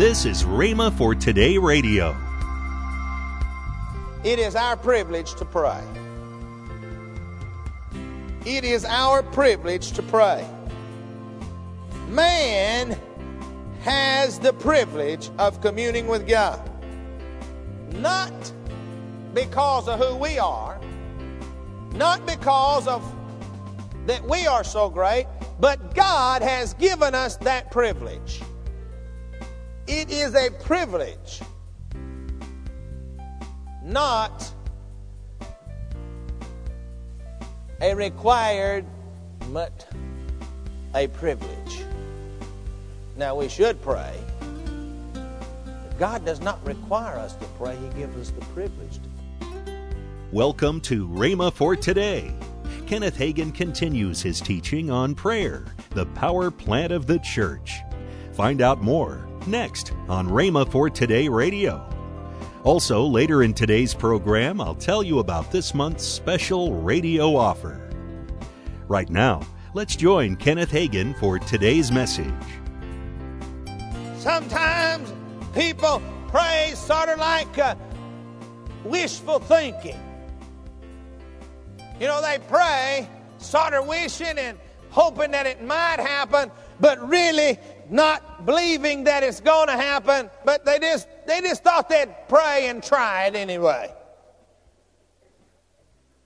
This is Rhema for Today Radio. It is our privilege to pray. It is our privilege to pray. Man has the privilege of communing with God. Not because of who we are, not because of that we are so great, but God has given us that privilege. It is a privilege, not a required, but a privilege. Now, we should pray. God does not require us to pray, He gives us the privilege to. Welcome to Rhema for Today. Kenneth Hagin continues his teaching on prayer, the power plant of the church. Find out more next on Rhema for Today Radio. Also, later in today's program, I'll tell you about this month's special radio offer. Right now, let's join Kenneth Hagin for today's message. Sometimes people pray sort of like uh, wishful thinking. You know, they pray sort of wishing and hoping that it might happen, but really not believing that it's going to happen, but they just they just thought they'd pray and try it anyway.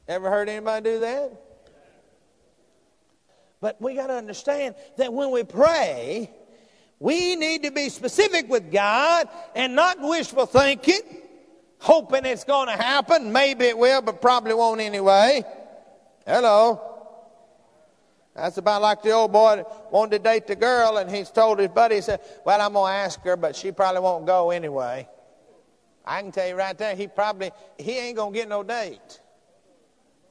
Ever heard anybody do that? But we got to understand that when we pray, we need to be specific with God and not wishful thinking, hoping it's going to happen. Maybe it will, but probably won't anyway. Hello. That's about like the old boy wanted to date the girl, and he's told his buddy, he said, Well, I'm going to ask her, but she probably won't go anyway. I can tell you right there, he probably, he ain't going to get no date.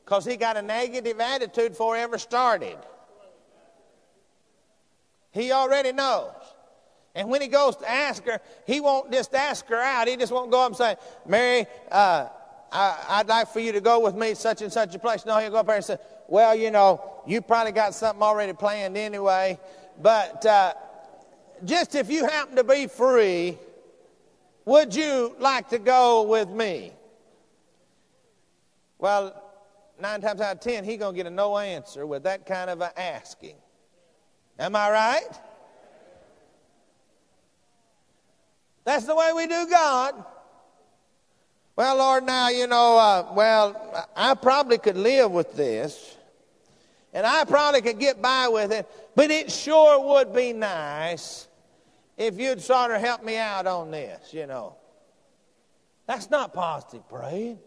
Because he got a negative attitude before he ever started. He already knows. And when he goes to ask her, he won't just ask her out. He just won't go up and say, Mary, uh, I, would like for you to go with me such and such a place. No, he'll go up there and say, well, you know, you probably got something already planned anyway. But uh, just if you happen to be free, would you like to go with me? Well, nine times out of ten, he's going to get a no answer with that kind of a asking. Am I right? That's the way we do God. Well, Lord, now, you know, uh, well, I probably could live with this, and I probably could get by with it, but it sure would be nice if you'd sort of help me out on this, you know. That's not positive praying.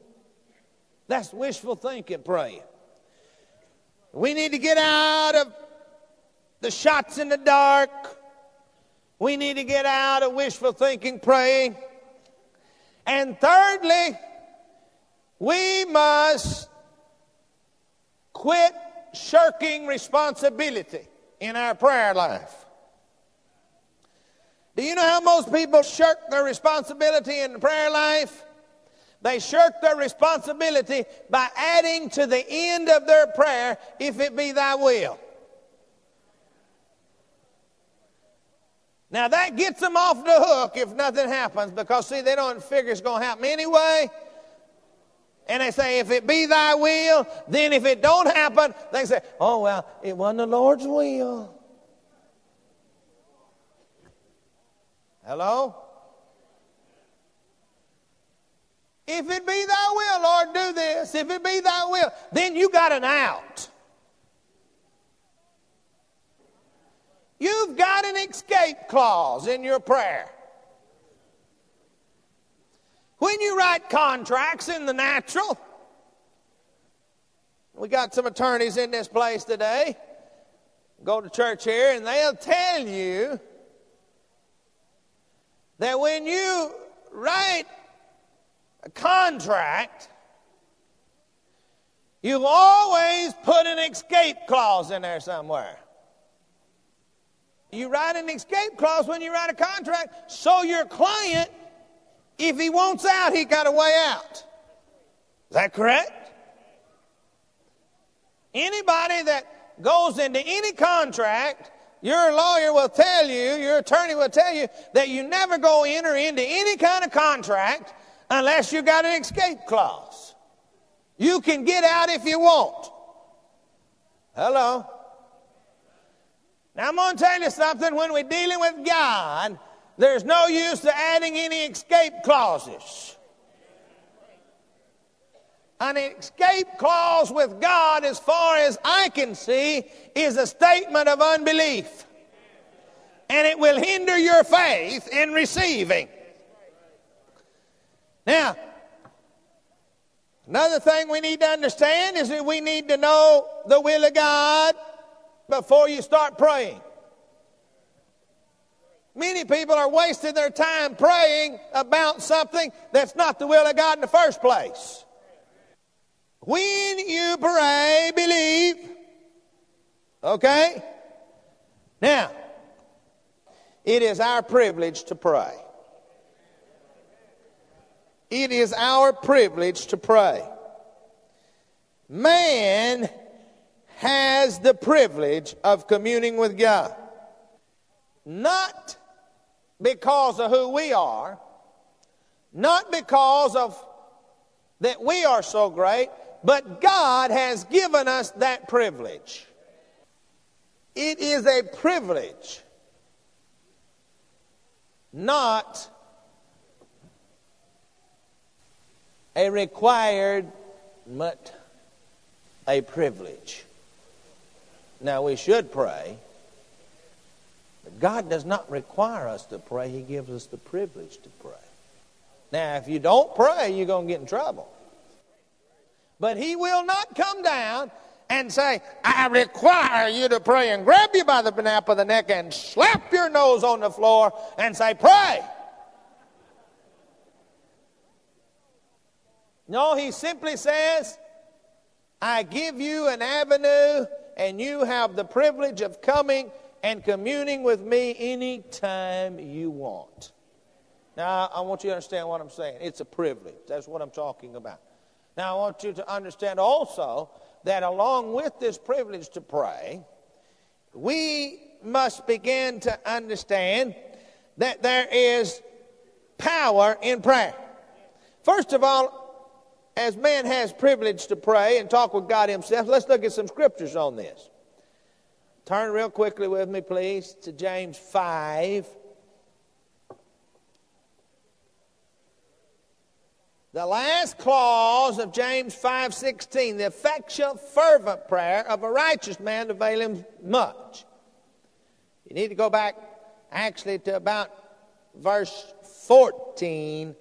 That's wishful thinking praying. We need to get out of the shots in the dark. We need to get out of wishful thinking praying. And thirdly, we must quit shirking responsibility in our prayer life. Do you know how most people shirk their responsibility in the prayer life? They shirk their responsibility by adding to the end of their prayer, if it be thy will. Now that gets them off the hook if nothing happens because, see, they don't figure it's going to happen anyway. And they say, if it be thy will, then if it don't happen, they say, oh, well, it wasn't the Lord's will. Hello? If it be thy will, Lord, do this. If it be thy will, then you got an out. You've got an escape clause in your prayer. When you write contracts in the natural, we got some attorneys in this place today. Go to church here, and they'll tell you that when you write a contract, you always put an escape clause in there somewhere. You write an escape clause when you write a contract so your client, if he wants out, he got a way out. Is that correct? Anybody that goes into any contract, Your lawyer will tell you, your attorney will tell you that you never go in or into any kind of contract unless you got an escape clause. You can get out if you want. Hello. Now I'm going to tell you something. When we're dealing with God, there's no use to adding any escape clauses. An escape clause with God, as far as I can see, is a statement of unbelief. And it will hinder your faith in receiving. Now, another thing we need to understand is that we need to know the will of God before you start praying. Many people are wasting their time praying about something that's not the will of God in the first place. When you pray, believe. Okay? Now, it is our privilege to pray. It is our privilege to pray. Man has the privilege of communing with God. Not because of who we are, not because of that we are so great, but God has given us that privilege. It is a privilege, not a required, but a privilege. Now, we should pray, but God does not require us to pray. He gives us the privilege to pray. Now, if you don't pray, you're going to get in trouble. But He will not come down and say, I require you to pray and grab you by the nape of the neck and slap your nose on the floor and say, Pray. No, He simply says, I give you an avenue and you have the privilege of coming and communing with me anytime you want. Now, I want you to understand what I'm saying. It's a privilege. That's what I'm talking about. Now, I want you to understand also that along with this privilege to pray, we must begin to understand that there is power in prayer. First of all, as man has privilege to pray and talk with God himself, let's look at some scriptures on this. Turn real quickly with me, please, to James 5. The last clause of James 5:16, the effectual fervent prayer of a righteous man availeth much. You need to go back actually to about verse 14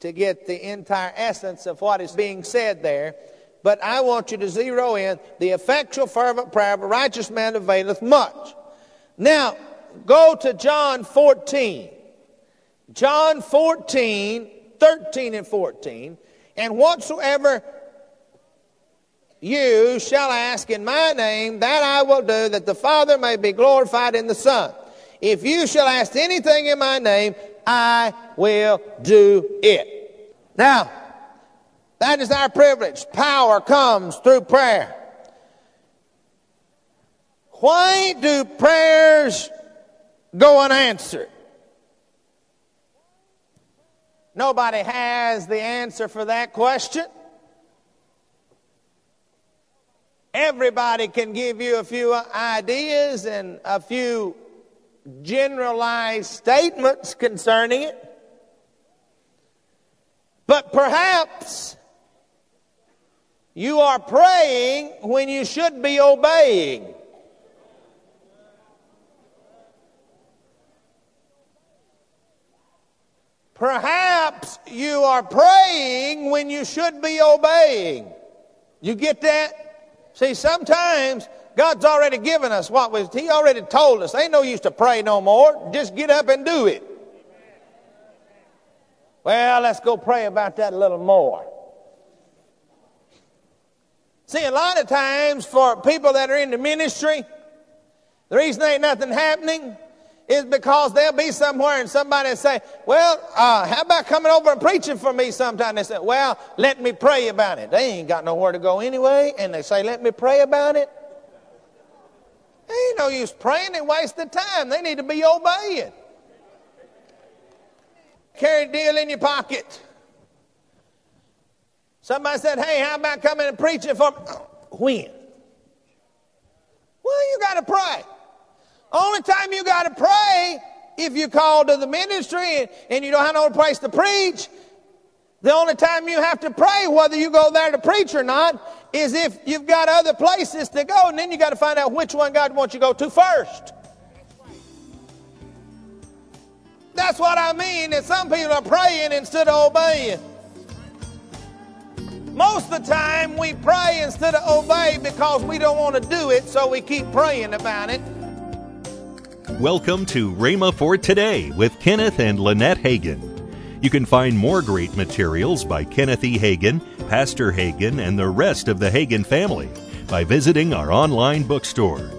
to get the entire essence of what is being said there. But I want you to zero in the effectual, fervent prayer of a righteous man availeth much. Now, go to John 14. John 14, 13 and 14. And whatsoever you shall ask in my name, that I will do, that the Father may be glorified in the Son. If you shall ask anything in my name, I will do it. Now, that is our privilege. Power comes through prayer. Why do prayers go unanswered? Nobody has the answer for that question. Everybody can give you a few ideas and a few generalized statements concerning it. But perhaps you are praying when you should be obeying. Perhaps you are praying when you should be obeying. You get that? See, sometimes God's already given us what was, He already told us. Ain't no use to pray no more. Just get up and do it. Well, let's go pray about that a little more. See, a lot of times for people that are in the ministry, the reason ain't nothing happening is because they'll be somewhere and somebody say, Well, uh, how about coming over and preaching for me sometime? They say, Well, let me pray about it. They ain't got nowhere to go anyway, and they say, Let me pray about it. Ain't no use praying and wasting time. They need to be obeying. Carry a deal in your pocket. Somebody said, Hey, how about coming and preaching for me? When? Well, you got to pray. Only time you got to pray if you call to the ministry and, and you don't have no place to preach. The only time you have to pray, whether you go there to preach or not, is if you've got other places to go, and then you got to find out which one God wants you to go to first. That's what I mean, that some people are praying instead of obeying. Most of the time, we pray instead of obey because we don't want to do it, so we keep praying about it. Welcome to Rhema for Today with Kenneth and Lynette Hagin. You can find more great materials by Kenneth E. Hagin, Pastor Hagin, and the rest of the Hagin family by visiting our online bookstore.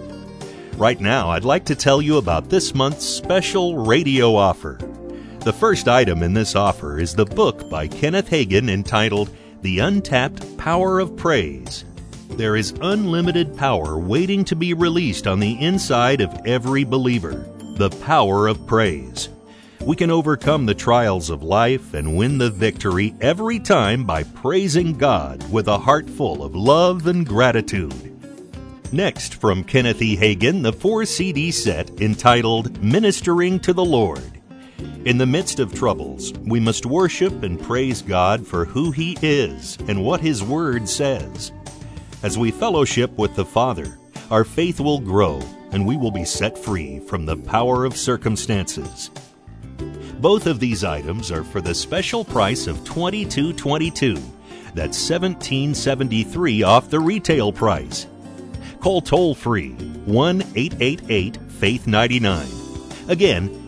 Right now, I'd like to tell you about this month's special radio offer. The first item in this offer is the book by Kenneth Hagin entitled The Untapped Power of Praise. There is unlimited power waiting to be released on the inside of every believer the power of praise. We can overcome the trials of life and win the victory every time by praising God with a heart full of love and gratitude. Next, from Kenneth E. Hagin, the four CD set entitled Ministering to the Lord. In the midst of troubles, we must worship and praise God for who He is and what His Word says. As we fellowship with the Father, our faith will grow and we will be set free from the power of circumstances. Both of these items are for the special price of $22.22. That's $17.73 off the retail price. Call toll free 1 888 Faith 99. Again,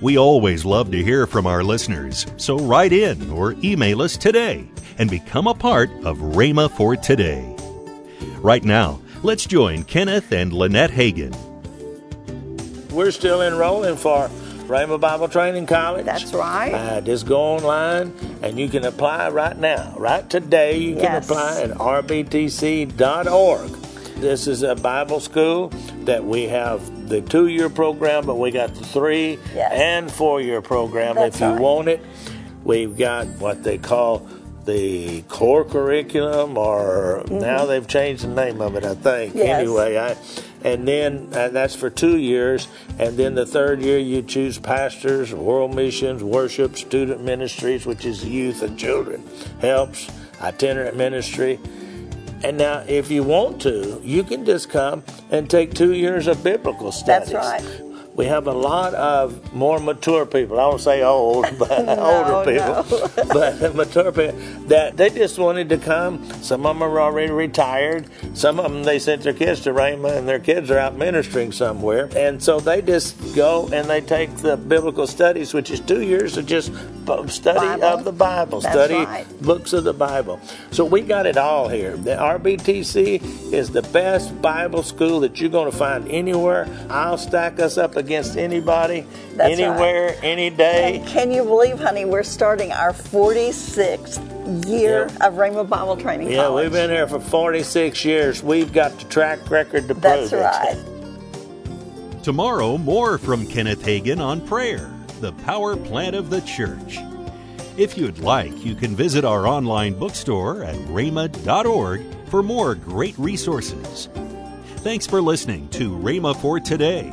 We always love to hear from our listeners, so write in or email us today and become a part of Rhema for Today. Right now, let's join Kenneth and Lynette Hagin. We're still enrolling for Rhema Bible Training College. That's right. Uh, just go online and you can apply right now. Right today, you can Yes. apply at rbtc.org. This is a Bible school that we have the two year program, but we got the three Yes. and four year program That's if you right. want it. We've got what they call the core curriculum, or now they've changed the name of it, I think. Mm-hmm. Yes. Anyway, I, and then uh, that's for two years, and then the third year you choose pastors, world missions, worship, student ministries, which is youth and children, helps, itinerant ministry. And now, if you want to, you can just come and take two years of biblical studies. That's right. We have a lot of more mature people. I won't say old, but older no. people, but mature people that they just wanted to come. Some of them are already retired. Some of them they sent their kids to Rhema, and their kids are out ministering somewhere. And so they just go and they take the biblical studies, which is two years of just study Bible. of the Bible, That's study right. books of the Bible. So we got it all here. The RBTC is the best Bible school that you're going to find anywhere. I'll stack us up against anybody, That's anywhere, any day. And can you believe, honey, we're starting our 46th year Yeah. of Rhema Bible Training Yeah, College. we've been here for 46 years. We've got the track record to That's prove right. it. Tomorrow, more from Kenneth Hagin on prayer, the power plant of the church. If you'd like, you can visit our online bookstore at rhema.org for more great resources. Thanks for listening to Rhema for Today